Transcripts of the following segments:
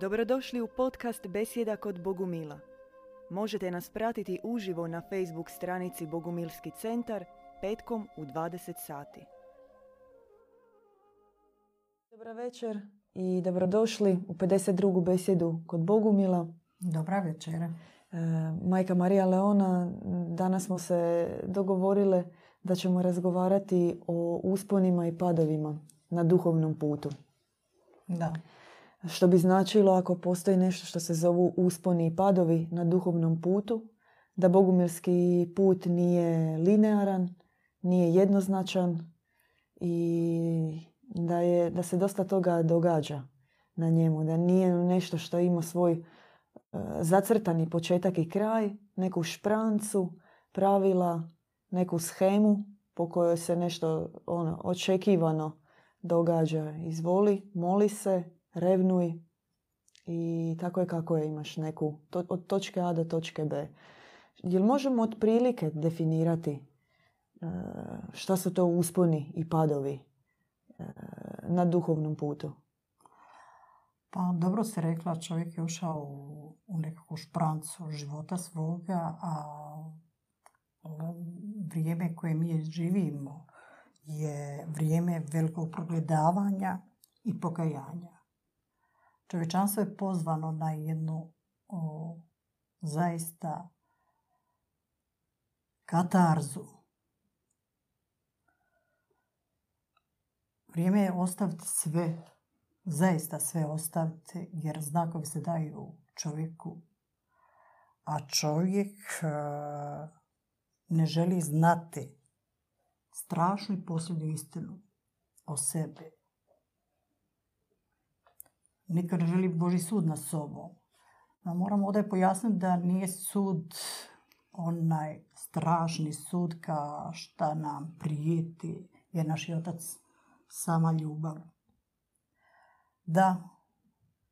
Dobrodošli u podcast Besjeda kod Bogumila. Možete nas pratiti uživo na Facebook stranici Bogumilski centar petkom u 20 sati. Dobra večer i dobrodošli u 52. besjedu kod Bogumila. Dobra večera. E, majka Marija Leona, danas smo se dogovorile da ćemo razgovarati o usponima i padovima na duhovnom putu. Da. Što bi značilo ako postoji nešto što se zovu usponi i padovi na duhovnom putu, da bogumilski put nije linearan, nije jednoznačan i da, je, da se dosta toga događa na njemu, da nije nešto što ima svoj e, zacrtani početak i kraj, neku šprancu, pravila, neku schemu po kojoj se nešto ono, očekivano događa. Izvoli, moli se, revnuj i tako je kako je imaš neku od točke A do točke B. Jel možemo otprilike definirati e, šta su to usponi i padovi e, na duhovnom putu? Pa dobro se rekla, čovjek je ušao u, u nekakvu šprancu života svoga, a vrijeme koje mi živimo je vrijeme velikog progledavanja i pokajanja. Čovječanstvo je pozvano na jednu o, zaista katarzu. Vrijeme je ostaviti sve, zaista sve ostaviti, jer znakovi se daju čovjeku. A čovjek e, ne želi znati strašnu i posljednju istinu o sebi. Niko ne želi Boži sud na sobom. Moramo ovdje pojasniti da nije sud onaj strašni sud ka šta nam prijeti, jer naš otac sama ljubav. Da,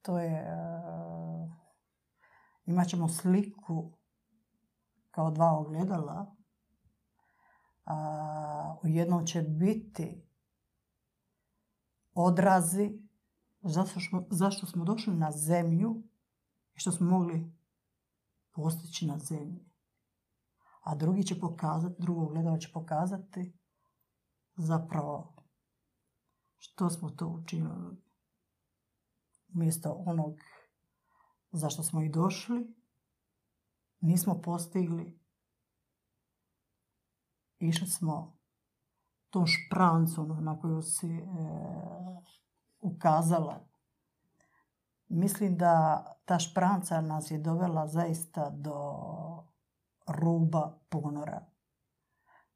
to je... Uh, imat ćemo sliku kao dva ogledala. A, u jednom će biti odrazi zašto smo, zašto smo došli na zemlju i što smo mogli postići na zemlji. A drugi će pokazati, drugo gledalo će pokazati zapravo što smo to učinili. Umjesto onog zašto smo i došli, nismo postigli. Išli smo tom šprancom na koju si e, ukazala. Mislim da ta špranca nas je dovela zaista do ruba ponora.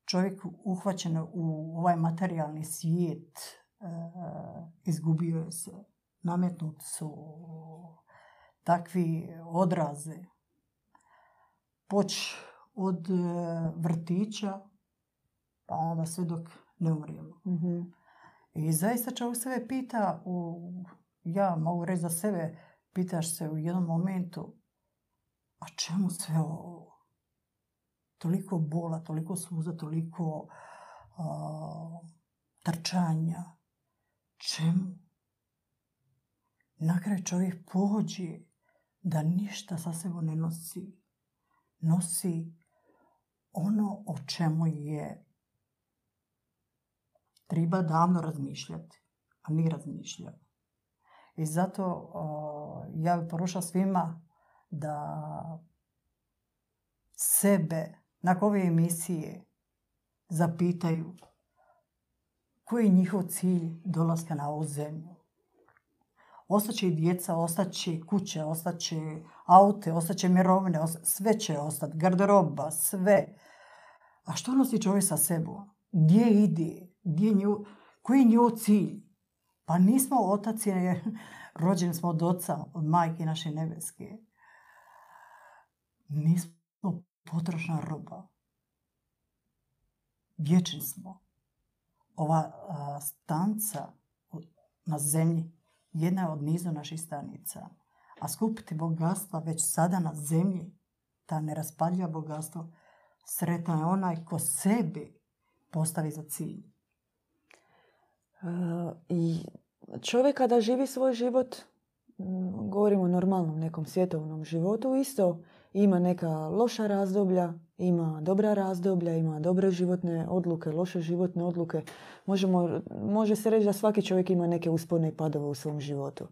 Čovjek uhvaćen u ovaj materijalni svijet e, izgubio je se. Nametnuti su takvi odraze. Poć od e, vrtića, pa onda sve dok ne umrijemo. mm i zaista čovjek sebe pita, u, ja mogu reći za sebe, pitaš se u jednom momentu, a čemu sve ovo? Toliko bola, toliko suza, toliko trčanja. Čemu? Na čovjek pođe da ništa sa sebom ne nosi. Nosi ono o čemu je treba davno razmišljati, a mi razmišljamo. I zato ja bih porušala svima da sebe nakon ove emisije zapitaju koji je njihov cilj dolaska na ovu zemlju. Ostaće i djeca, ostaće kuće, ostaće aute, ostaće mirovine, sve će ostati, garderoba, sve. A što nosi čovjek sa sebom? Gdje ide? Gdje nju, koji je njoj cilj? Pa nismo otac, jer rođeni smo od oca, od majke naše nebeske. Nismo potrošna roba. Vječni smo. Ova stanca na zemlji jedna je od nizu naših stanica. A skupiti bogatstva već sada na zemlji, ta neraspaljiva bogatstvo, sretan je onaj ko sebi postavi za cilj. I čovjek kada živi svoj život, govorimo o normalnom nekom svjetovnom životu, isto ima neka loša razdoblja, ima dobra razdoblja, ima dobre životne odluke, loše životne odluke. Možemo, može se reći da svaki čovjek ima neke uspone i padove u svom životu.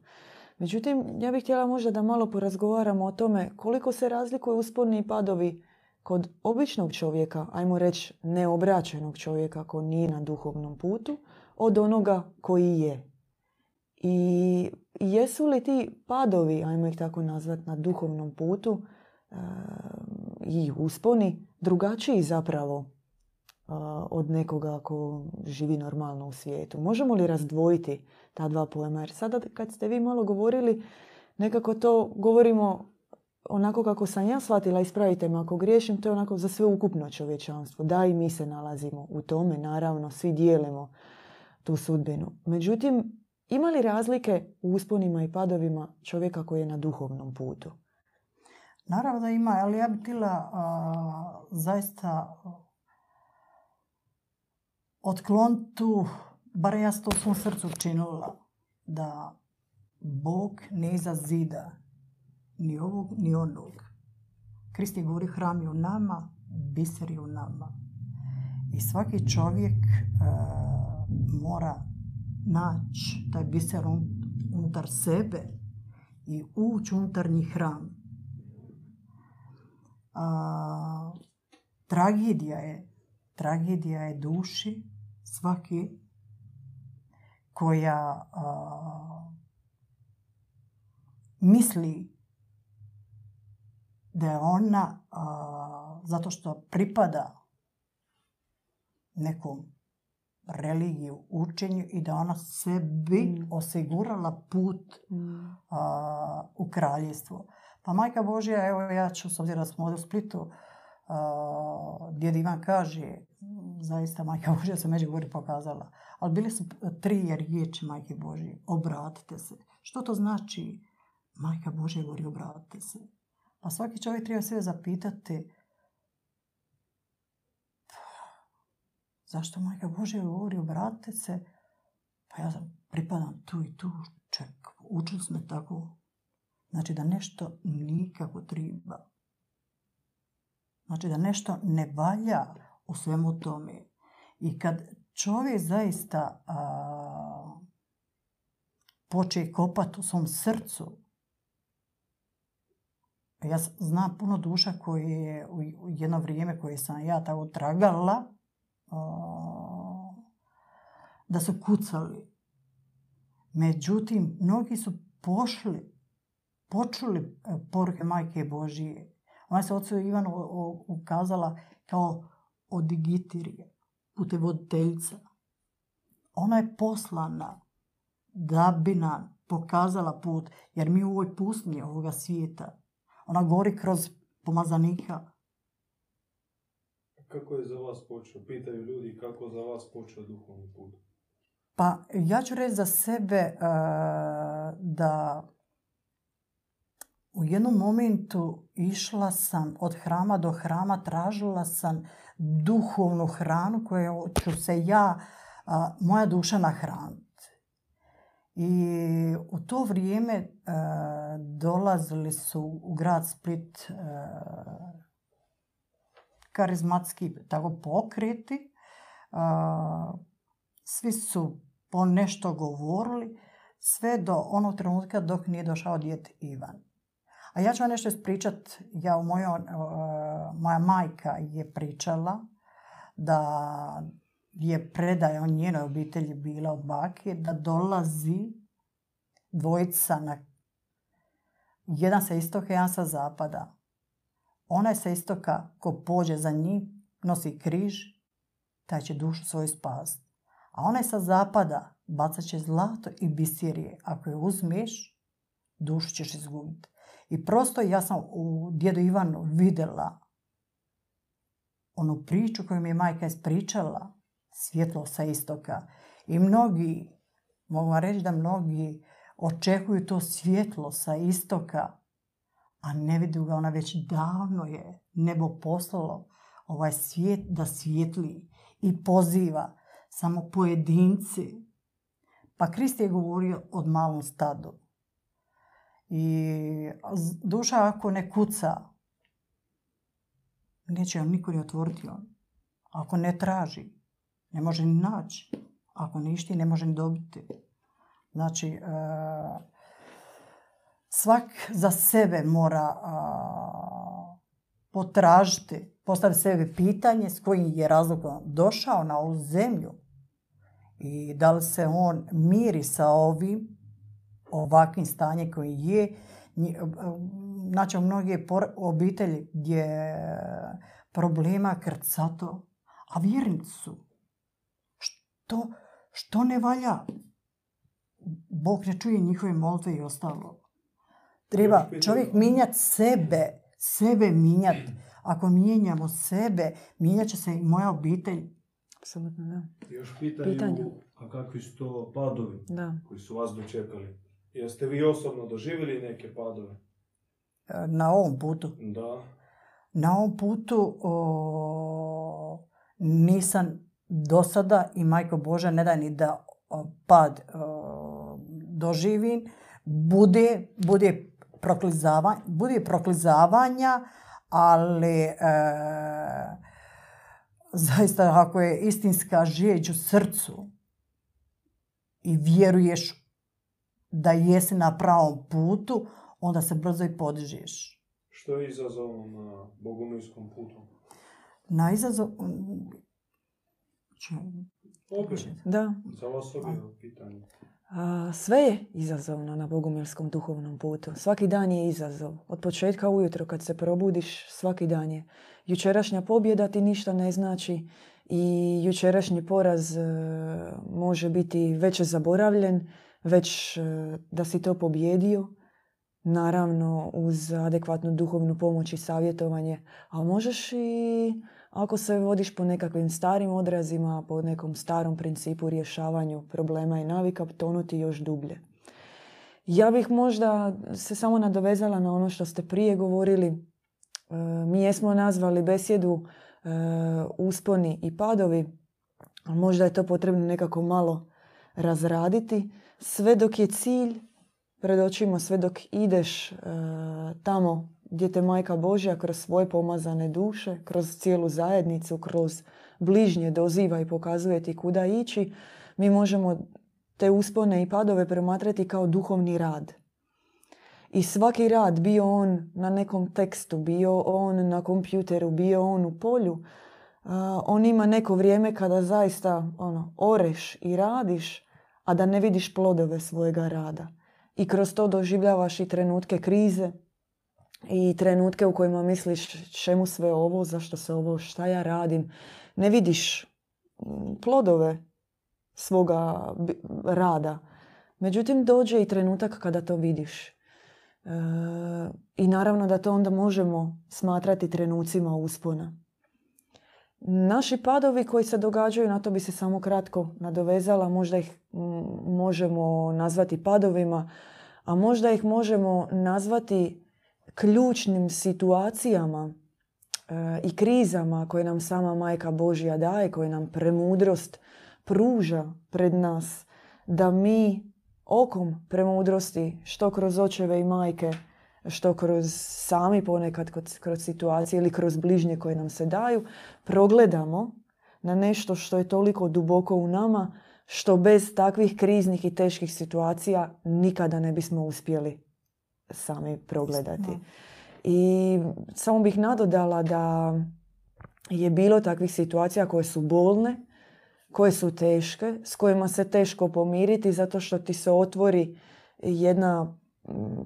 Međutim, ja bih htjela možda da malo porazgovaramo o tome koliko se razlikuju usponi i padovi kod običnog čovjeka, ajmo reći neobraćenog čovjeka koji nije na duhovnom putu, od onoga koji je. I jesu li ti padovi, ajmo ih tako nazvati, na duhovnom putu e, i usponi drugačiji zapravo e, od nekoga ko živi normalno u svijetu? Možemo li razdvojiti ta dva pojma? Jer sada kad ste vi malo govorili, nekako to govorimo onako kako sam ja shvatila, ispravite me ako griješim, to je onako za sve ukupno čovječanstvo. Da i mi se nalazimo u tome, naravno, svi dijelimo tu sudbinu. Međutim, ima li razlike u usponima i padovima čovjeka koji je na duhovnom putu? Naravno da ima, ali ja bih htjela zaista otklon tu, bar ja to u svom srcu činila, da Bog ne zida ni ovog, ni onog. Kristi govori hram je u nama, biser je u nama. I svaki čovjek mora naći taj biser unutar sebe i ući unutarnji hram. A, tragedija je, tragedija je duši svaki koja misli da je ona zato što pripada nekom religiju, učenju i da ona sebi mm. osigurala put mm. u kraljevstvo. Pa majka Božja, evo ja ću, s obzirom da smo ovdje u Splitu, djed Ivan kaže, zaista majka Božja se među govori pokazala, ali bili su tri riječi majke Božje, obratite se. Što to znači? Majka Božja govori, obratite se. Pa svaki čovjek treba sve zapitati, Zašto majka Božja govori, obratite se? Pa ja pripadam tu i tu. Ček, učili smo tako. Znači da nešto nikako treba. Znači da nešto ne valja u svemu tome. I kad čovjek zaista a, poče kopati u svom srcu, ja znam puno duša koje je u jedno vrijeme koje sam ja tako tragala, da su kucali. Međutim, mnogi su pošli, počuli e, poruke Majke Božije. Ona se ocu Ivanu ukazala kao odigitirije, putevoditeljica. Ona je poslana da bi nam pokazala put, jer mi u ovoj pustinji ovoga svijeta, ona govori kroz pomazanika, kako je za vas počeo? Pitaju ljudi kako za vas počeo duhovni put. Pa ja ću reći za sebe uh, da u jednom momentu išla sam od hrama do hrama, tražila sam duhovnu hranu koju ću se ja, uh, moja duša nahraniti. I u to vrijeme uh, dolazili su u grad Split karizmatski tako pokreti. Svi su po nešto govorili sve do onog trenutka dok nije došao djet Ivan. A ja ću vam nešto ispričat. Ja, moja majka je pričala da je predaja o njenoj obitelji bila od bake, da dolazi dvojica na jedan sa istoka, jedan sa zapada. Onaj sa istoka ko pođe za njih, nosi križ, taj će dušu svoju spasti. A onaj sa zapada bacat će zlato i bisirije. Ako je uzmeš, dušu ćeš izgubiti. I prosto ja sam u djedu Ivanu vidjela onu priču koju mi je majka ispričala, svjetlo sa istoka. I mnogi, mogu vam reći da mnogi očekuju to svjetlo sa istoka a ne vidu ga, ona već davno je nebo poslalo ovaj svijet da svijetli i poziva samo pojedinci. Pa Krist je govorio od malom stadu. I duša ako ne kuca, neće vam niko ni otvoriti on. Ako ne traži, ne može ni naći. Ako ne išti, ne može ni dobiti. Znači, e, svak za sebe mora a, potražiti, postaviti sebi pitanje s kojim je razlogom došao na ovu zemlju i da li se on miri sa ovim ovakvim stanjem koji je. Nji- Znači, mnoge obitelji gdje je problema krcato, a vjernici su. Što, što ne valja? Bog ne čuje njihove molitve i ostalo. Treba pitanje. čovjek mijenjati sebe, sebe mijenjati. Ako mijenjamo sebe, mijenjat će se i moja obitelj. Apsolutno, da. Još pitaju, Pitanja. a kakvi su to padovi Da. koji su vas dočekali? Jeste vi osobno doživjeli neke padove? E, Na ovom putu. Da. Na ovom putu o, nisam do sada i majko Boža ne da ni da o, pad o, doživim. Bude, bude, proklizava, bude proklizavanja, ali e, zaista ako je istinska žeđ u srcu i vjeruješ da jesi na pravom putu, onda se brzo i podižeš. Što je izazovno na bogumilskom putu? Na izazov... Opet, Da. za vas pitanje. Sve je izazovno na bogumilskom duhovnom putu. Svaki dan je izazov. Od početka ujutro kad se probudiš, svaki dan je. Jučerašnja pobjeda ti ništa ne znači i jučerašnji poraz e, može biti već zaboravljen, već e, da si to pobjedio. Naravno uz adekvatnu duhovnu pomoć i savjetovanje. A možeš i ako se vodiš po nekakvim starim odrazima, po nekom starom principu rješavanju problema i navika, tonuti još dublje. Ja bih možda se samo nadovezala na ono što ste prije govorili. E, mi jesmo nazvali besjedu e, usponi i padovi, možda je to potrebno nekako malo razraditi. Sve dok je cilj pred očima, sve dok ideš e, tamo gdje te Majka Božja kroz svoje pomazane duše, kroz cijelu zajednicu, kroz bližnje doziva i pokazuje ti kuda ići, mi možemo te uspone i padove promatrati kao duhovni rad. I svaki rad, bio on na nekom tekstu, bio on na kompjuteru, bio on u polju, on ima neko vrijeme kada zaista ono, oreš i radiš, a da ne vidiš plodove svojega rada. I kroz to doživljavaš i trenutke krize, i trenutke u kojima misliš čemu sve ovo, zašto se ovo, šta ja radim. Ne vidiš mm, plodove svoga rada. Međutim, dođe i trenutak kada to vidiš. E, I naravno da to onda možemo smatrati trenucima uspona. Naši padovi koji se događaju, na to bi se samo kratko nadovezala, možda ih mm, možemo nazvati padovima, a možda ih možemo nazvati ključnim situacijama e, i krizama koje nam sama Majka Božja daje, koje nam premudrost pruža pred nas, da mi okom premudrosti, što kroz očeve i majke, što kroz sami ponekad kroz situacije ili kroz bližnje koje nam se daju, progledamo na nešto što je toliko duboko u nama, što bez takvih kriznih i teških situacija nikada ne bismo uspjeli sami progledati. Da. I samo bih nadodala da je bilo takvih situacija koje su bolne, koje su teške, s kojima se teško pomiriti zato što ti se otvori jedna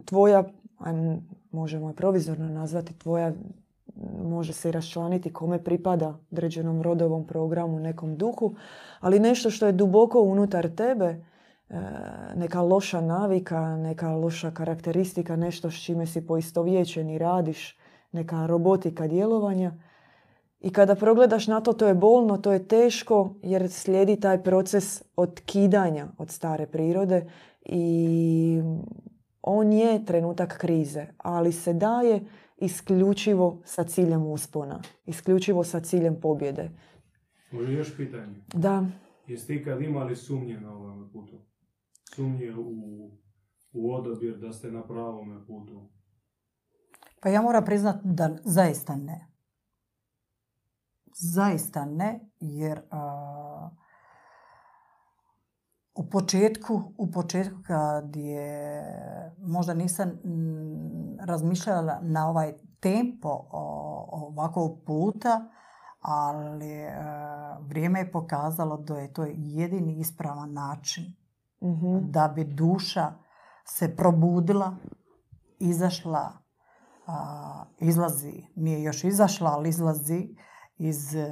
tvoja, ajmo, možemo je provizorno nazvati, tvoja, može se i raščlaniti kome pripada određenom rodovom programu, nekom duhu, ali nešto što je duboko unutar tebe, neka loša navika, neka loša karakteristika, nešto s čime si poistovjećen i radiš, neka robotika djelovanja. I kada progledaš na to, to je bolno, to je teško, jer slijedi taj proces otkidanja od stare prirode i on je trenutak krize, ali se daje isključivo sa ciljem uspona, isključivo sa ciljem pobjede. Može još pitanje. Da, Jeste ikad imali sumnje na ovom putu? Sumnje u, u odabir da ste na pravome putu? Pa ja moram priznati da zaista ne. Zaista ne, jer a, u početku, u početku kad je, možda nisam mm, razmišljala na ovaj tempo o- ovakvog puta, ali e, vrijeme je pokazalo da je to jedini ispravan način Mhm. da bi duša se probudila, izašla, a, izlazi, nije još izašla, ali izlazi iz e,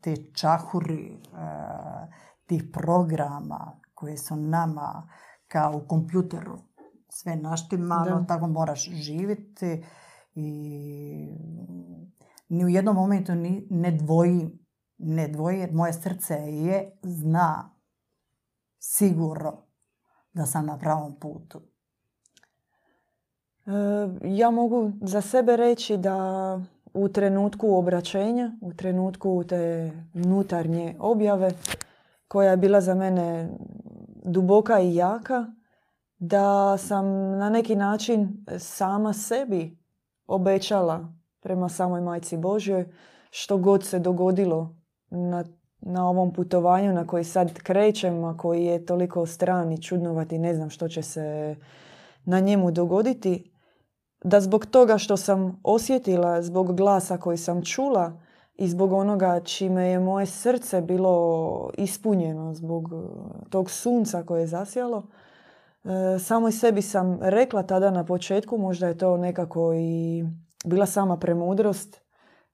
te čahuri, e, tih programa koje su nama kao u kompjuteru sve naštimano, Da. tako moraš živjeti i ni u jednom momentu ni, ne dvojim, ne dvojim jer moje srce je, zna sigurno da sam na pravom putu. E, Ja mogu za sebe reći da u trenutku obraćenja, u trenutku te unutarnje objave, koja je bila za mene duboka i jaka, da sam na neki način sama sebi obećala prema samoj majci Božjoj što god se dogodilo na, na ovom putovanju na koji sad krećem, a koji je toliko stran i čudnovat ne znam što će se na njemu dogoditi, da zbog toga što sam osjetila, zbog glasa koji sam čula i zbog onoga čime je moje srce bilo ispunjeno, zbog e, tog sunca koje je zasjalo, e, samoj sebi sam rekla tada na početku, možda je to nekako i bila sama premudrost,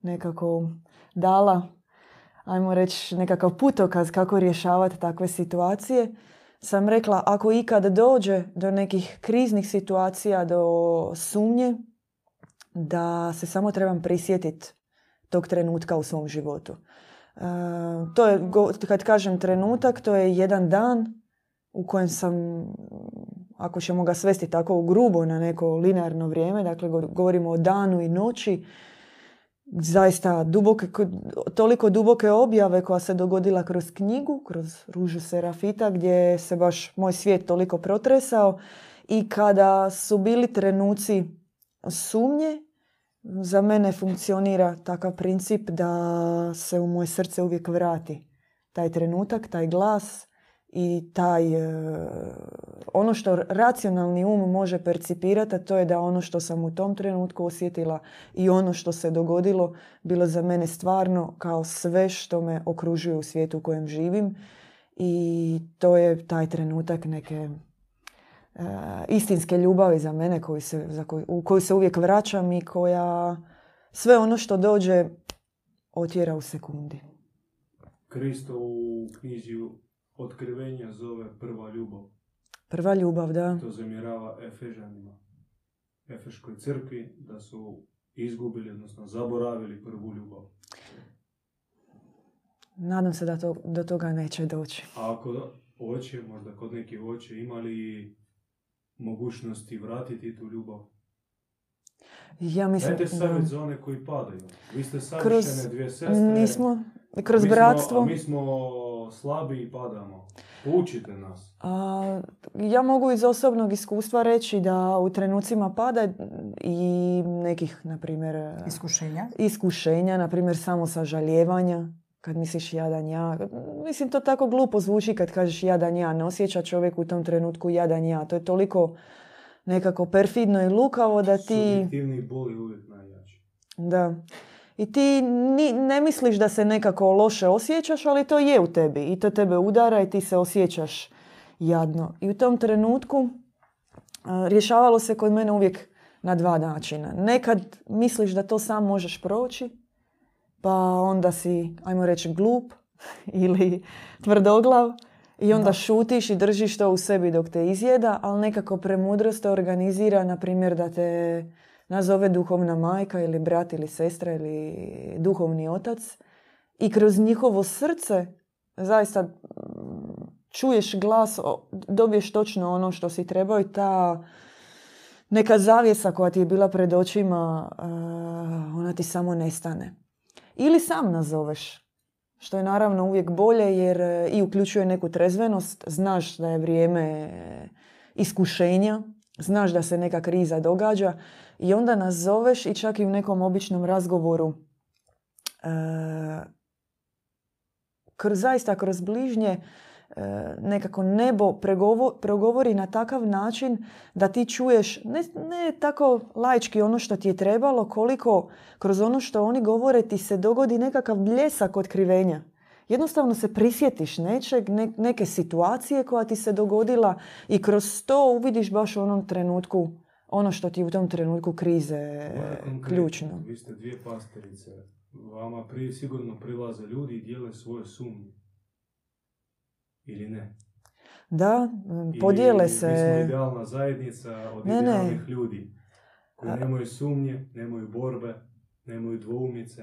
nekako dala, ajmo reći, nekakav putokaz kako rješavati takve situacije, sam rekla ako ikad dođe do nekih kriznih situacija, do sumnje, da se samo trebam prisjetiti tog trenutka u svom životu. E, to je, kad kažem trenutak, to je jedan dan u kojem sam, ako ćemo ga svesti tako grubo na neko linearno vrijeme, dakle go- govorimo o danu i noći, zaista duboke, toliko duboke objave koja se dogodila kroz knjigu, kroz Ružu Serafita, gdje se baš moj svijet toliko protresao i kada su bili trenuci sumnje, za mene funkcionira takav princip da se u moje srce uvijek vrati taj trenutak, taj glas i taj e, ono što racionalni um može percipirati, a to je da ono što sam u tom trenutku osjetila i ono što se dogodilo bilo za mene stvarno kao sve što me okružuje u svijetu u kojem živim i to je taj trenutak neke e, istinske ljubavi za mene koju se, za koju, u koju se uvijek vraćam i koja sve ono što dođe otjera u sekundi. Kristo u knjizi Otkrivenja zove prva ljubav. Prva ljubav, da. To zamjerava Efežanima. Efeškoj crkvi da su izgubili, odnosno zaboravili prvu ljubav. Nadam se da to, do toga neće doći. A ako hoće, možda kod neki hoće, imali mogućnosti vratiti tu ljubav? Ja mislim Dajte da savjet za one koji padaju. Vi ste Kroz- savršene dvije sestre. nismo, kroz mi smo- bratstvo. a mi smo slabi i padamo. Poučite nas. A, ja mogu iz osobnog iskustva reći da u trenucima pada i nekih, na primjer, Iskušenja. iskušenja, na primjer samo sažaljevanja, kad misliš jadan ja. Mislim, to tako glupo zvuči kad kažeš jadan ja. Ne osjeća čovjek u tom trenutku jadan ja. To je toliko nekako perfidno i lukavo da ti... Subjektivni bol je uvijek najjači. Da. I ti ni, ne misliš da se nekako loše osjećaš, ali to je u tebi. I to tebe udara i ti se osjećaš jadno. I u tom trenutku a, rješavalo se kod mene uvijek na dva načina. Nekad misliš da to sam možeš proći, pa onda si, ajmo reći, glup ili tvrdoglav i onda Da. šutiš i držiš to u sebi dok te izjeda, ali nekako premudrost te organizira, na primjer, da te nazove duhovna majka ili brat ili sestra ili duhovni otac i kroz njihovo srce zaista mm, čuješ glas, dobiješ točno ono što si trebao i ta neka zavjesa koja ti je bila pred očima, eh, ona ti samo nestane. Ili sam nazoveš, što je naravno uvijek bolje jer eh, i uključuje neku trezvenost, znaš da je vrijeme iskušenja, znaš da se neka kriza događa i onda nas zoveš i čak i u nekom običnom razgovoru e, kroz, zaista kroz bližnje e, nekako nebo pregovo, progovori na takav način da ti čuješ ne, ne tako laički ono što ti je trebalo, koliko kroz ono što oni govore ti se dogodi nekakav bljesak otkrivenja. Jednostavno se prisjetiš nečeg, neke situacije koja ti se dogodila i kroz to uvidiš baš u onom trenutku ono što ti u tom trenutku krize ključno. Vi ste dvije pasterice. Vama prije sigurno prilaze ljudi i dijele svoje sumnje. Ili ne? Da, podijele se... Mi smo idealna zajednica od ne, idealnih ljudi koji nemaju sumnje, nemaju borbe, nemaju dvoumice.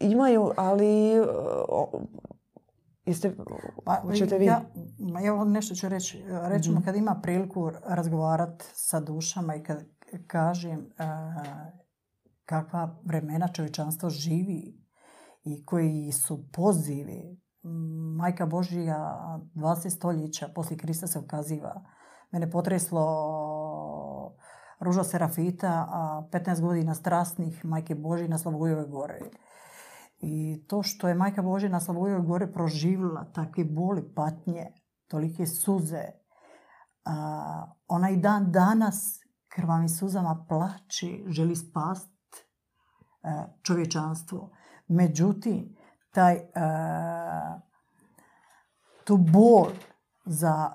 Imaju, ali Jeste, pa, vi? Ja, evo nešto ću reći. Rećemo mm kad ima priliku razgovarati sa dušama i kad kažem uh, kakva vremena čovječanstvo živi i koji su pozivi. Majka Božija 20 stoljeća poslije Krista se ukaziva. Mene potreslo Ruža Serafita, a 15 godina strasnih Majke Božije na Slavojove gore. I to što je Majka Božja na Slavojoj gore proživjela takve boli, patnje, tolike suze, a, ona i dan danas krvavim suzama plaći, želi spast e, čovječanstvo. Međutim, taj, e, tu bol za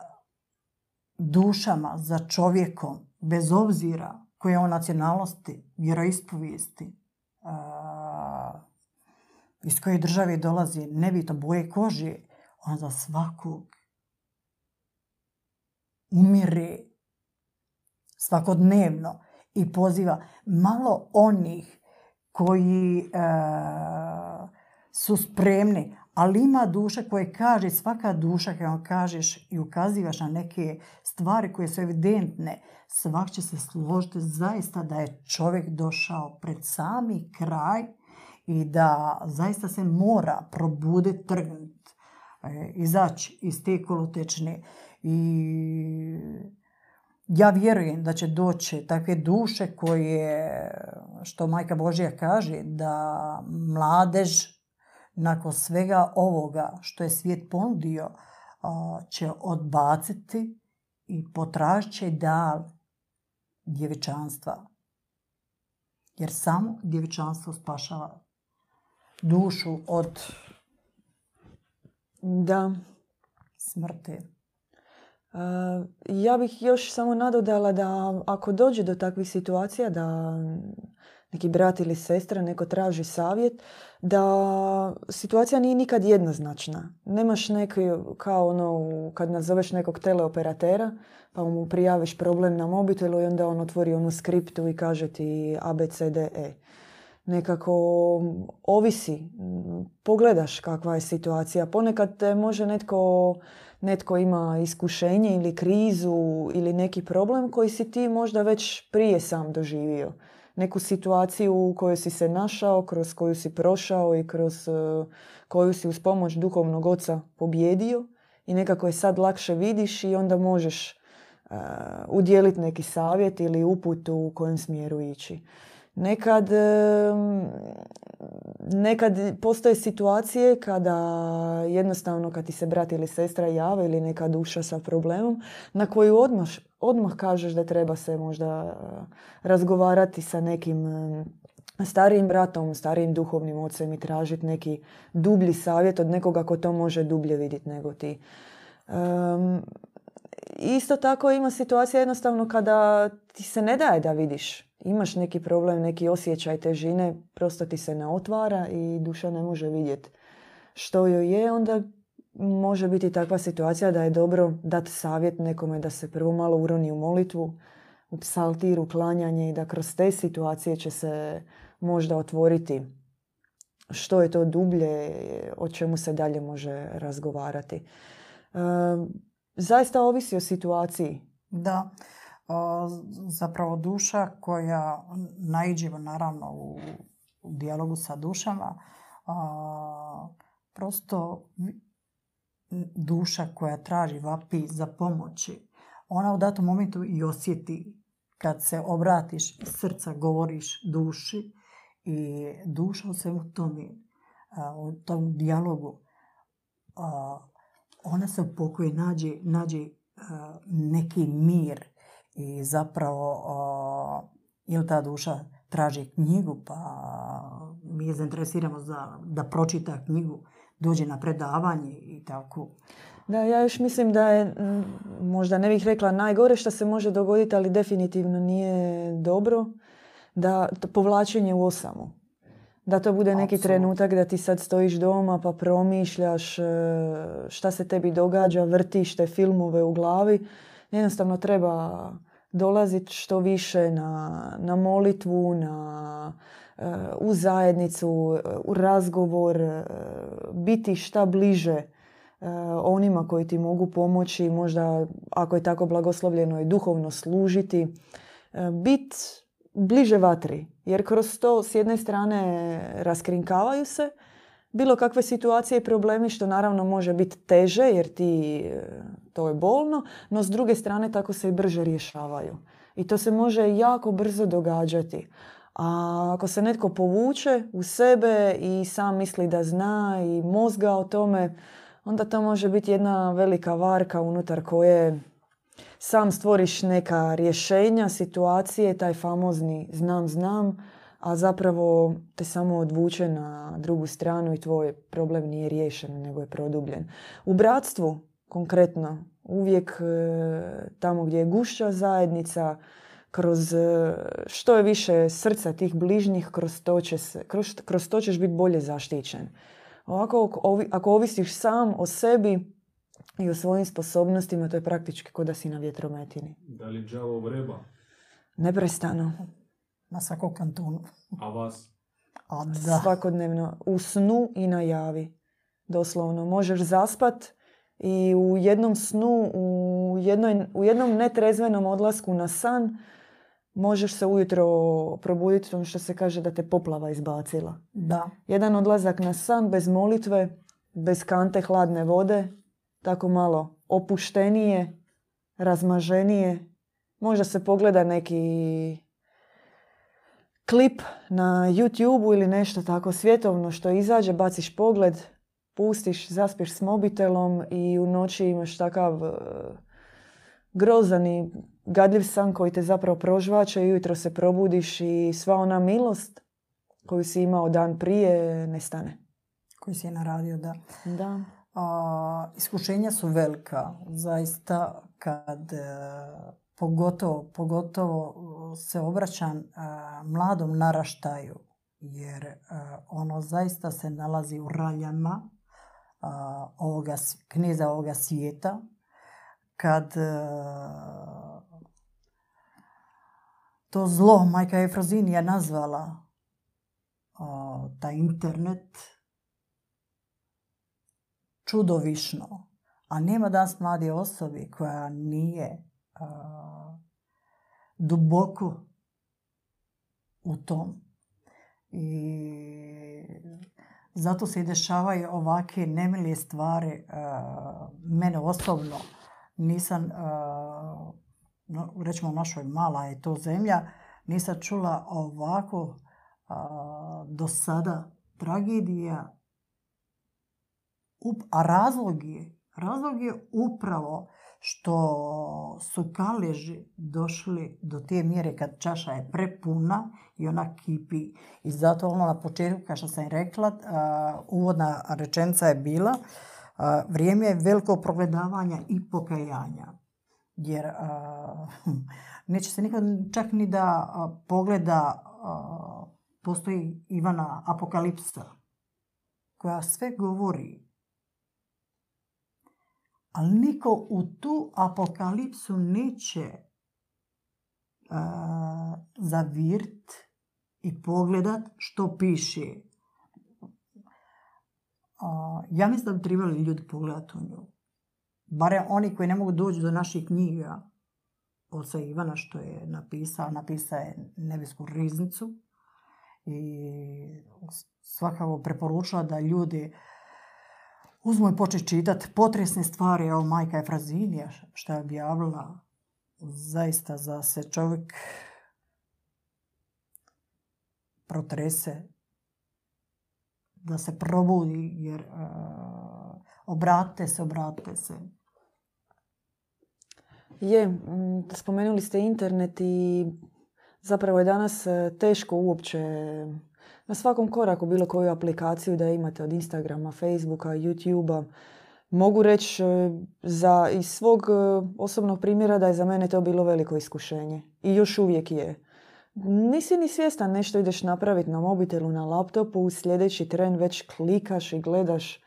dušama, za čovjekom, bez obzira koje je on nacionalnosti, vjeroispovijesti, iz koje države dolazi, nebitno boje kože, on za svakog umire svakodnevno i poziva malo onih koji e, su spremni, ali ima duša koje kaže, svaka duša kada kažeš i ukazivaš na neke stvari koje su evidentne, svak će se složiti zaista da je čovjek došao pred sami kraj i da zaista se mora probuditi, trgnuti, e, izaći iz te kolotečne. I ja vjerujem da će doći takve duše koje, što Majka Božja kaže, da mladež nakon svega ovoga što je svijet ponudio će odbaciti i potražit će da djevičanstva. Jer samo djevičanstvo spašava dušu od da. smrti. ja bih još samo nadodala da ako dođe do takvih situacija da neki brat ili sestra, neko traži savjet, da situacija nije nikad jednoznačna. Nemaš neki, kao ono, kad nazoveš nekog teleoperatera, pa mu prijaviš problem na mobitelu i onda on otvori onu skriptu i kaže ti ABCDE nekako ovisi, pogledaš kakva je situacija. Ponekad te može netko, netko ima iskušenje ili krizu ili neki problem koji si ti možda već prije sam doživio. Neku situaciju u kojoj si se našao, kroz koju si prošao i kroz uh, koju si uz pomoć duhovnog oca pobjedio i nekako je sad lakše vidiš i onda možeš uh, udjeliti neki savjet ili uput u kojem smjeru ići. Nekad, nekad postoje situacije kada jednostavno kad ti se brat ili sestra jave ili neka duša sa problemom na koju odmah, odmah kažeš da treba se možda razgovarati sa nekim starijim bratom, starijim duhovnim ocem i tražiti neki dublji savjet od nekoga ko to može dublje vidjeti nego ti. isto tako ima situacija jednostavno kada ti se ne daje da vidiš imaš neki problem, neki osjećaj težine, prosto ti se ne otvara i duša ne može vidjeti što joj je, onda može biti takva situacija da je dobro dati savjet nekome da se prvo malo uroni u molitvu, u psaltiru, klanjanje i da kroz te situacije će se možda otvoriti što je to dublje, o čemu se dalje može razgovarati. E, zaista ovisi o situaciji. Da zapravo duša koja naiđe naravno u, dijalogu sa dušama, prosto duša koja traži vapi za pomoći, ona u datom momentu i osjeti kad se obratiš srca, govoriš duši i duša u svemu tome, a, u tom dijalogu, a, ona se upokuje, nađe, nađe a, neki mir i zapravo a, ili ta duša traži knjigu, pa mi je zainteresiramo za, da pročita knjigu, dođe na predavanje i tako. Da, ja još mislim da je, možda ne bih rekla najgore što se može dogoditi, ali definitivno nije dobro, da to povlačenje u osamu. Da to bude neki Apsolutno. trenutak da ti sad stojiš doma pa promišljaš e, šta se tebi događa, vrtiš te filmove u glavi. Jednostavno treba dolaziti što više na, na molitvu, na, e, u zajednicu, u razgovor, e, biti šta bliže e, onima koji ti mogu pomoći, možda ako je tako blagoslovljeno i duhovno služiti, bit bliže vatri. Jer kroz to s jedne strane raskrinkavaju se bilo kakve situacije i problemi što naravno može biti teže jer ti to je bolno, no s druge strane tako se i brže rješavaju. I to se može jako brzo događati. A ako se netko povuče u sebe i sam misli da zna i mozga o tome, onda to može biti jedna velika varka unutar koje sam stvoriš neka rješenja, situacije, taj famozni znam, znam, a zapravo te samo odvuče na drugu stranu i tvoj problem nije riješen, nego je produbljen. U bratstvu, konkretno, uvijek e, tamo gdje je gušća zajednica, kroz e, što je više srca tih bližnjih, kroz to, će se, kroz, kroz to ćeš biti bolje zaštićen. Ovako, ako ovi- ako ovisiš sam o sebi i o svojim sposobnostima, to je praktički kao da si na vjetrometini. Da li đavo vreba, Neprestano. Na svakom kantunu. a vas? A da, Svakodnevno. U snu i na javi. Doslovno. Možeš zaspat i u jednom snu, u, jednoj, u jednom netrezvenom odlasku na san, možeš se ujutro probuditi, ono što se kaže da te poplava izbacila. da. Jedan odlazak na san bez molitve, bez kante hladne vode, tako malo opuštenije, razmaženije. Možda se pogleda neki klip na YouTube ili nešto tako svjetovno što izađe, baciš pogled, pustiš, zaspiš s mobitelom i u noći imaš takav e, grozan i gadljiv san koji te zapravo prožvaća i ujutro se probudiš i sva ona milost koju si imao dan prije nestane. Koji si je naradio, da. Da. A, iskušenja su velika, zaista kad e, pogotovo, pogotovo se obraćam e, mladom naraštaju, jer e, ono zaista se nalazi u raljama ovoga, knjiza ovoga svijeta, kad e, to zlo majka Efrozin je nazvala taj internet čudovišno. A nema danas mlade osobe koja nije duboko u tom. Zato se i dešavaju ovakve nemile stvari. a, mene osobno nisam, a, no, recimo u našoj mala je to zemlja, nisam čula ovako a, do sada tragedija a razlog je, razlog je upravo što su kaleži došli do te mjere kad čaša je prepuna i ona kipi. I zato ono na početku, kao što sam rekla, uvodna rečenica je bila vrijeme je veliko progledavanja i pokajanja. Jer neće se nikad čak ni da pogleda, postoji Ivana Apokalipsa koja sve govori ali niko u tu apokalipsu neće uh, zavirt i pogledat što piše. Uh, ja mislim da bi trebali ljudi pogledati u nju. Barem oni koji ne mogu doći do naših knjiga, oca Ivana što je napisao, napisao je nebesku riznicu i svakako preporučila da ljudi uzmu i početi čitati potresne stvari, evo majka Efrazinija što je objavila zaista za se čovjek protrese, da se probudi, jer uh, obratite se, obratite se. Je, spomenuli ste internet i zapravo je danas e, teško uopće na svakom koraku bilo koju aplikaciju da imate od Instagrama, Facebooka, YouTubea. Mogu reći e, za, iz svog e, osobnog primjera da je za mene to bilo veliko iskušenje. I još uvijek je. Nisi ni svjestan nešto ideš napraviti na mobitelu, na laptopu, sljedeći tren već klikaš i gledaš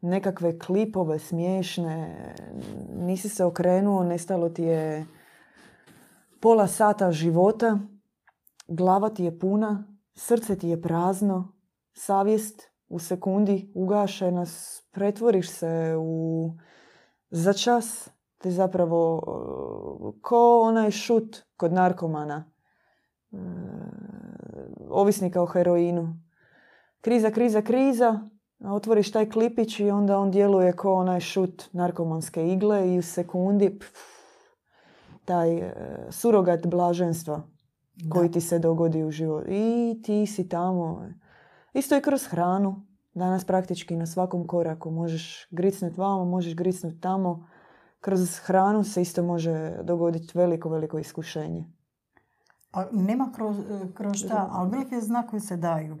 nekakve klipove smiješne, nisi se okrenuo, nestalo ti je pola sata života, glava ti je puna, srce ti je prazno, savjest u sekundi ugašena, pretvoriš se u za čas ti zapravo ko onaj šut kod narkomana e, ovisnika o heroinu. Kriza, kriza, kriza otvoriš taj klipić i onda on djeluje kao onaj šut narkomanske igle i u sekundi pff, taj e, surogat blaženstva koji ti se dogodi u životu. I ti si tamo. Isto i kroz hranu. Danas praktički na svakom koraku možeš gricnuti vamo, možeš gricnuti tamo. Kroz hranu se isto može dogoditi veliko, veliko iskušenje. A nema kroz, e, kroz šta, ali velike znakovi se daju.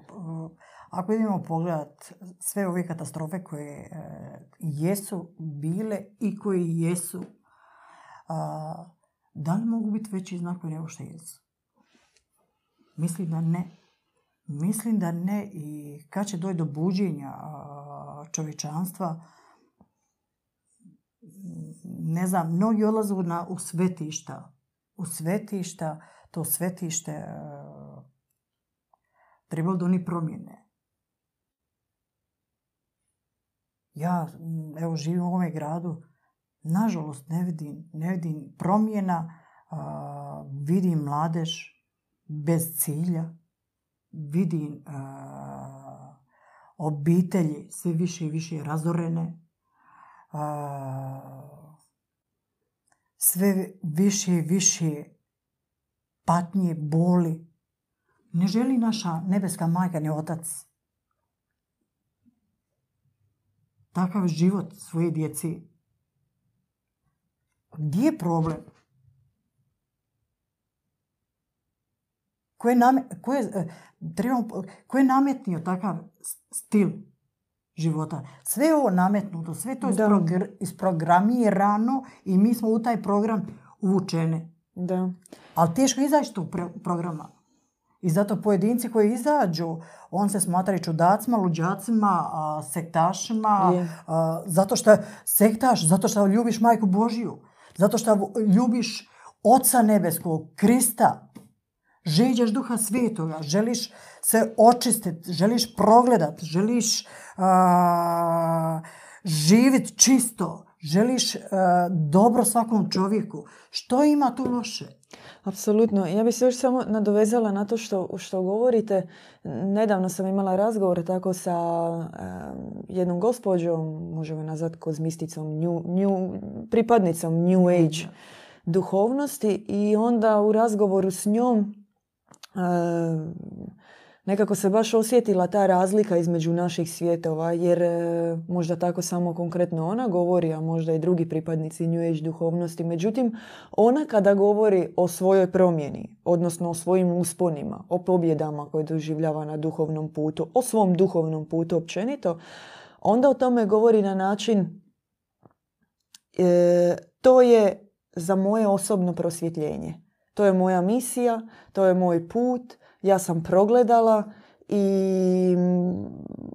Ako idemo pogledat sve ove katastrofe koje e, jesu bile i koje jesu, da li mogu biti veći znakovi nego što jesu? Mislim da ne. Mislim da ne i kad će doći do buđenja čovječanstva, ne znam, mnogi odlaze na, u svetišta. U svetišta, to svetište trebalo da oni promjene. Ja, evo, živim u ovome gradu, nažalost ne vidim, ne vidim promjena, vidim mladež bez cilja, vidim obitelji sve više i više razorene, sve više i više patnje, boli. Ne želi naša nebeska majka ni otac takav život svoje djeci. Gdje je problem? Ko je, ko je, e, ko je nametnio takav stil života? Sve je ovo nametnuto, sve to je isprogramirano i mi smo u taj program uvučene. Da. Ali teško izaći tu programa. I zato pojedinci koji izađu, on se smatraju čudacima, luđacima, sektašima, zato što sektaš, zato što ljubiš majku Božiju, zato što ljubiš Oca nebeskog, Krista, žeđaš duha svetoga, želiš se očistiti, želiš progledat, želiš živjeti čisto, želiš dobro svakom čovjeku. Što ima tu loše? Apsolutno. Ja bih se još samo nadovezala na to što, što govorite. Nedavno sam imala razgovor tako sa jednom gospođom, možemo nazvati kozmisticom, new, pripadnicom New Age duhovnosti i onda u razgovoru s njom nekako se baš osjetila ta razlika između naših svjetova, jer e, možda tako samo konkretno ona govori, a možda i drugi pripadnici New Age duhovnosti. Međutim, ona kada govori o svojoj promjeni, odnosno o svojim usponima, o pobjedama koje doživljava na duhovnom putu, o svom duhovnom putu općenito, onda o tome govori na način e, to je za moje osobno prosvjetljenje. To je moja misija, to je moj put, ja sam progledala i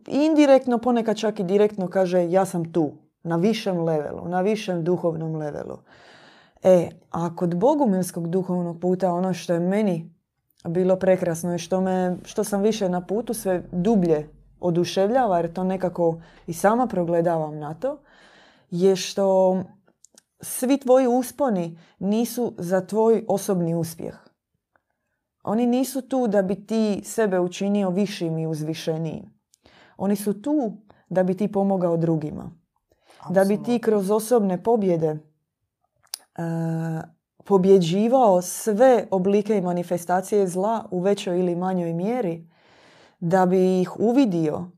indirektno, ponekad čak i direktno kaže ja sam tu, na višem levelu, na višem duhovnom levelu. E, a kod bogumilskog duhovnog puta ono što je meni bilo prekrasno i što, me, što sam više na putu sve dublje oduševljava, jer to nekako i sama progledavam na to, je što svi tvoji usponi nisu za tvoj osobni uspjeh. Oni nisu tu da bi ti sebe učinio višim i uzvišenijim. Oni su tu da bi ti pomogao drugima. Da bi ti kroz osobne pobjede uh, pobjeđivao sve oblike i manifestacije zla u većoj ili manjoj mjeri, da bi ih uvidio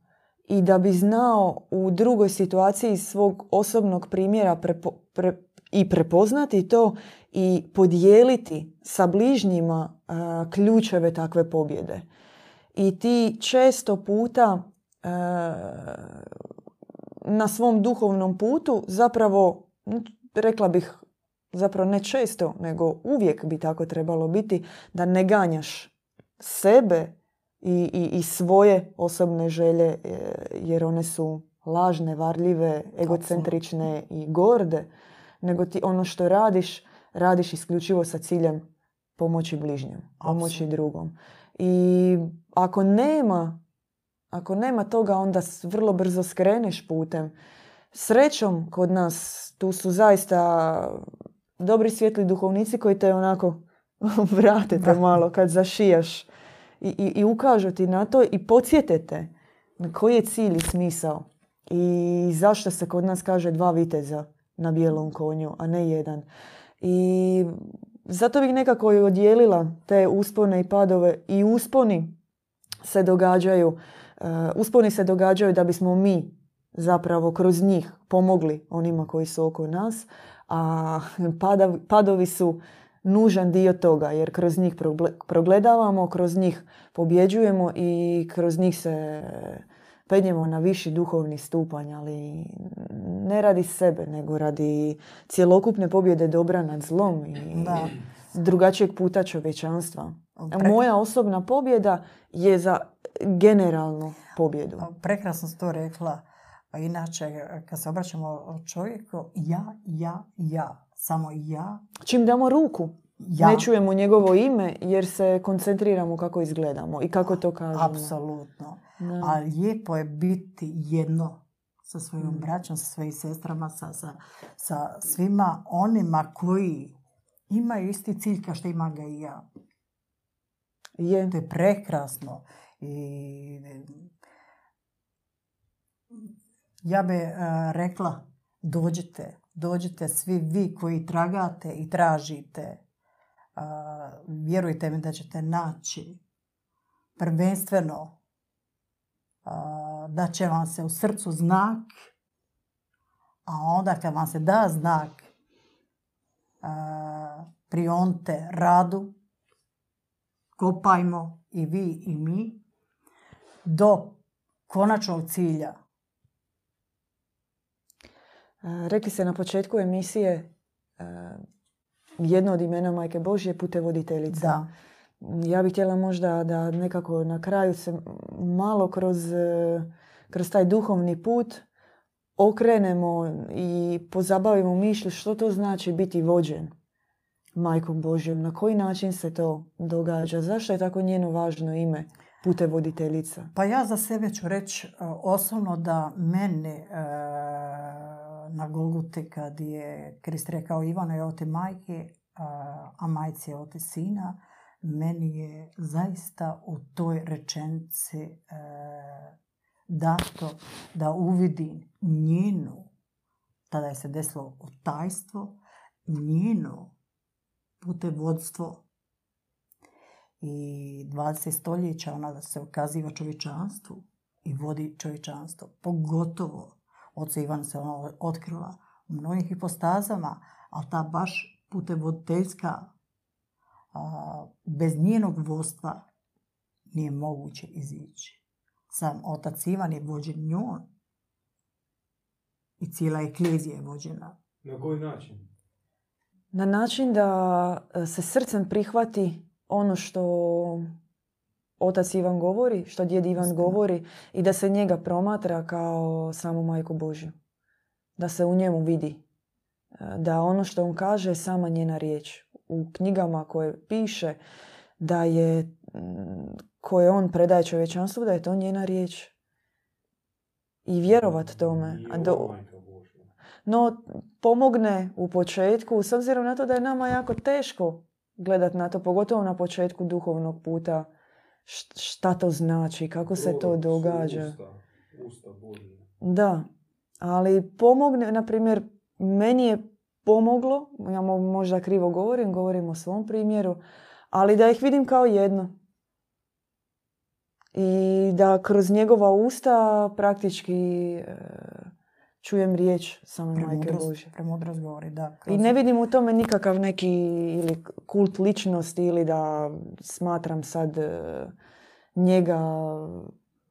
i da bi znao u drugoj situaciji svog osobnog primjera i prepoznati to i podijeliti sa bližnjima ključeve takve pobjede. I ti često puta na svom duhovnom putu zapravo, rekla bih, zapravo ne često, nego uvijek bi tako trebalo biti, da ne ganjaš sebe i, i, i svoje osobne želje, e, jer one su lažne, varljive, egocentrične i gorde, nego ti ono što radiš, radiš isključivo sa ciljem pomoći bližnjem, pomoći drugom. I ako nema, ako nema toga, onda vrlo brzo skreneš putem. Srećom kod nas tu su zaista dobri svijetli duhovnici koji te onako vrate te malo kad zašijaš i, i, i ukažu ti na to i podsjetete na koji je cilj i smisao i zašto se kod nas kaže dva viteza na bijelom konju, a ne jedan. I zato bih nekako i odijelila te uspone i padove i usponi se događaju uh, usponi se događaju da bismo mi zapravo kroz njih pomogli onima koji su oko nas, a padovi su nužan dio toga jer kroz njih progledavamo, kroz njih pobjeđujemo i kroz njih se penjemo na viši duhovni stupanj, ali ne radi sebe, nego radi cjelokupne pobjede dobra nad zlom i da. drugačijeg puta čovječanstva. Moja osobna pobjeda je za generalnu pobjedu. Prekrasno si to rekla. Inače, kad se obraćamo čovjeku, ja, ja, ja, samo ja. Čim damo ruku, ja. ne čujemo njegovo ime jer se koncentriramo kako izgledamo i kako to kažemo. Apsolutno. A lijepo je biti jedno sa svojom mm. braćom, sa svojim sestrama, sa, sa, sa svima onima koji imaju isti cilj kao što imam ga i ja. Je. To je prekrasno. I ja bi uh, rekla dođite, dođite svi vi koji tragate i tražite. Uh, vjerujte mi da ćete naći prvenstveno da će vam se u srcu znak, a onda kad vam se da znak, prionte radu, kopajmo i vi i mi do konačnog cilja Rekli se na početku emisije jedno od imena Majke Božje putevoditeljica. Da. Ja bih htjela možda da nekako na kraju se malo kroz, e, kroz taj duhovni put okrenemo i pozabavimo mišlju što to znači biti vođen Majkom Božjom. Na koji način se to događa? Zašto je tako njeno važno ime putevoditeljica? Pa ja za sebe ću reći e, osobno da mene e, na Golguti kad je Krist rekao Ivana je ote majke, a majci je ote sina, meni je zaista u toj rečenici e, dato da uvidim njenu, tada je se desilo tajstvo, njeno putevodstvo. I 20 stoljeća ona se okaziva čovječanstvu i vodi čovječanstvo, pogotovo Oca Ivan se ona otkrila u mnogih hipostazama, ali ta baš putevoditeljska bez njenog vodstva nije moguće izići. Sam otac Ivan je vođen njom i cijela eklezija je vođena. Na koji način? Na način da se srcem prihvati ono što otac Ivan govori, što djed Ivan govori i da se njega promatra kao samu majku Božju. Da se u njemu vidi. E, da ono što on kaže je sama njena riječ. U knjigama koje piše da je mm, koje on predaje čovječanstvu, da je to njena riječ. I vjerovat tome. No, pomogne u početku, s obzirom na to da je nama jako teško gledat na to, pogotovo na početku duhovnog puta šta to znači, kako se to događa. Da, ali pomogne, na primjer, meni je pomoglo. Ja mo- možda krivo govorim, govorim o svom primjeru, ali da ih vidim kao jedno. I da kroz njegova usta praktički e, čujem riječ same majke Božje. premudrost govori, da. I ne vidim u tome nikakav neki ili kult ličnosti ili da smatram sad e, njega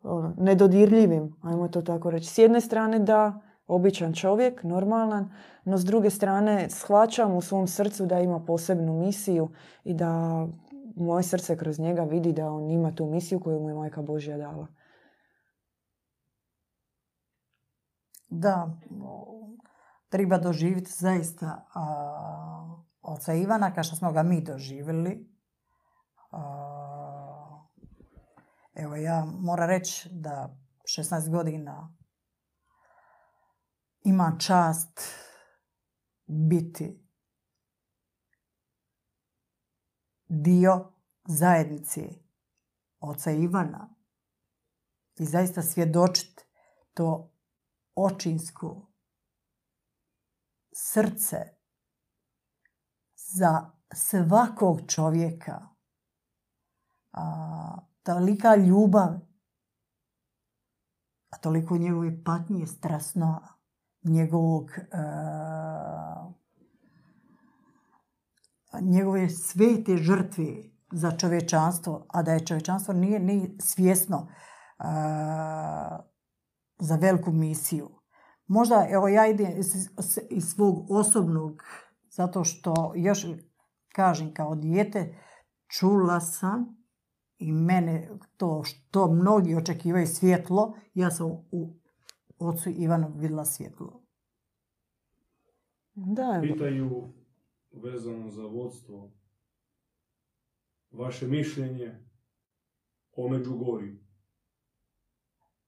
ono, nedodirljivim, ajmo to tako reći. S jedne strane da, običan čovjek, normalan, no s druge strane shvaćam u svom srcu da ima posebnu misiju i da moje srce kroz njega vidi da on ima tu misiju koju mu je majka Božja dala. Da, treba doživjeti zaista a, oca Ivana, kao što smo ga mi doživjeli. Evo ja moram reći da 16 godina ima čast biti dio zajednice oca Ivana i zaista svjedočiti to očinsko srce za svakog čovjeka. A, tolika ljubav, a toliko njegove patnje strasno, njegovog e, njegove svete žrtve za čovječanstvo, a da je čovječanstvo nije ni svjesno a, za veliku misiju. Možda, evo ja idem iz, iz svog osobnog, zato što još kažem kao dijete, čula sam i mene to što mnogi očekivaju svjetlo, ja sam u ocu Ivanu vidjela svjetlo. Da, evo. Pitaju vezano za vodstvo vaše mišljenje o Međugorju.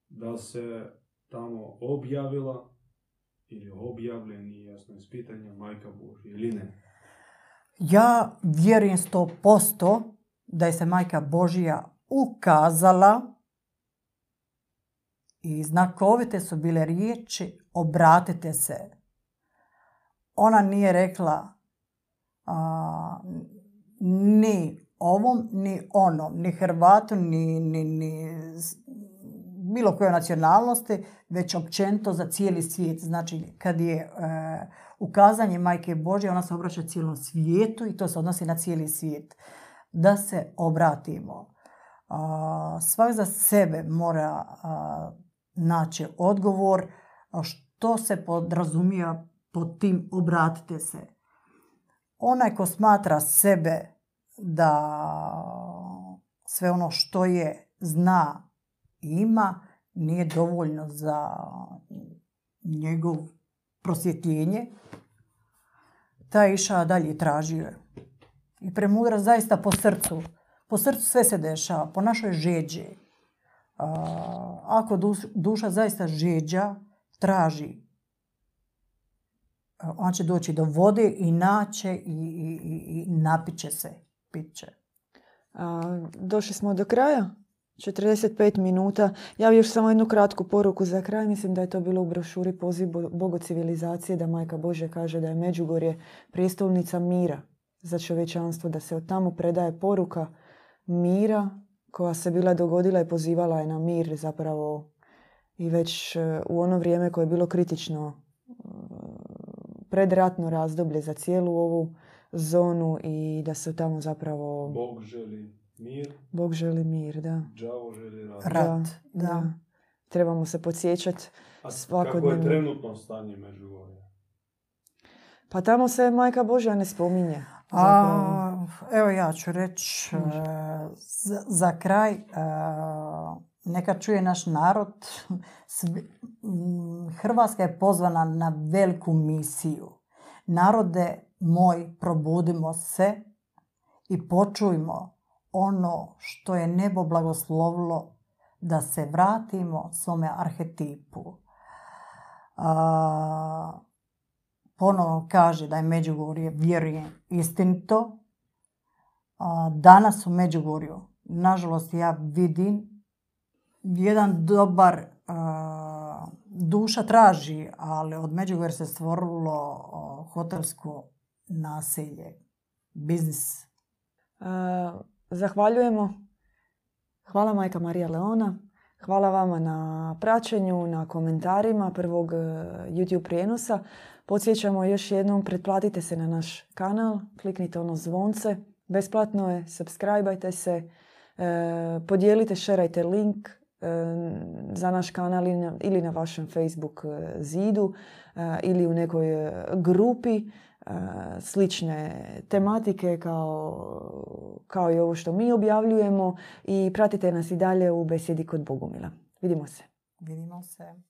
Da se tamo objavila ili objavljen, nije jasno iz pitanja, majka Božja ili ne. Ja vjerujem sto posto da je se majka Božija ukazala i znakovite su bile riječi obratite se. Ona nije rekla a, ni ovom, ni onom, ni Hrvatu, ni, ni, ni bilo koje nacionalnosti, već općenito za cijeli svijet. Znači, kad je e, ukazanje Majke Božje, ona se obraća cijelom svijetu i to se odnosi na cijeli svijet. Da se obratimo. A, svak za sebe mora a, naći odgovor što se podrazumija pod tim obratite se. Onaj ko smatra sebe da sve ono što je zna i ima nije dovoljno za njegov prosvjetljenje, taj je dalje i tražio je. I premudra zaista po srcu. Po srcu sve se dešava, po našoj žeđi. Ako duš- duša zaista žeđa, traži, a, on će doći do vode i naće i, i, i, napiće se, pit će. A, došli smo do kraja. 45 minuta. Ja još samo jednu kratku poruku za kraj. Mislim da je to bilo u brošuri Poziv Bo- Bogo civilizacije da Majka Božja kaže da je Međugorje prijestolnica mira za čovječanstvo, da se od tamo predaje poruka mira koja se bila dogodila i pozivala je na mir zapravo i već e, u ono vrijeme koje je bilo kritično e, predratno razdoblje za cijelu ovu zonu i da se tamo zapravo Bog želi mir, Bog želi mir, da. đavo želi rat. Rat, da. Trebamo se podsjećati. A kako svakodnevno. je trenutno stanje Međugorja? Pa tamo se majka Božja ne spominje. A, evo ja ću reći e, za, za kraj, e, neka čuje naš narod, Hrvatska je pozvana na veliku misiju. Narode moj, probudimo se i počujmo ono što je nebo blagoslovilo da se vratimo svome arhetipu. A, ponovo kaže da je Međugorje, vjerujem, istinito. Danas u Međugorju, nažalost, ja vidim jedan dobar duša traži, ali od Međugorja se stvorilo hotelsko naselje, biznis. Zahvaljujemo. Hvala majka Marija Leona. Hvala vama na praćenju, na komentarima prvog e, YouTube prijenosa. Podsjećamo još jednom, pretplatite se na naš kanal, kliknite ono zvonce, besplatno je, subscribeajte se, e, podijelite, šerajte link e, za naš kanal ili na vašem Facebook zidu ili u nekoj grupi slične tematike kao, kao i ovo što mi objavljujemo i pratite nas i dalje u besjedi kod Bogumila. Vidimo se. Vidimo se.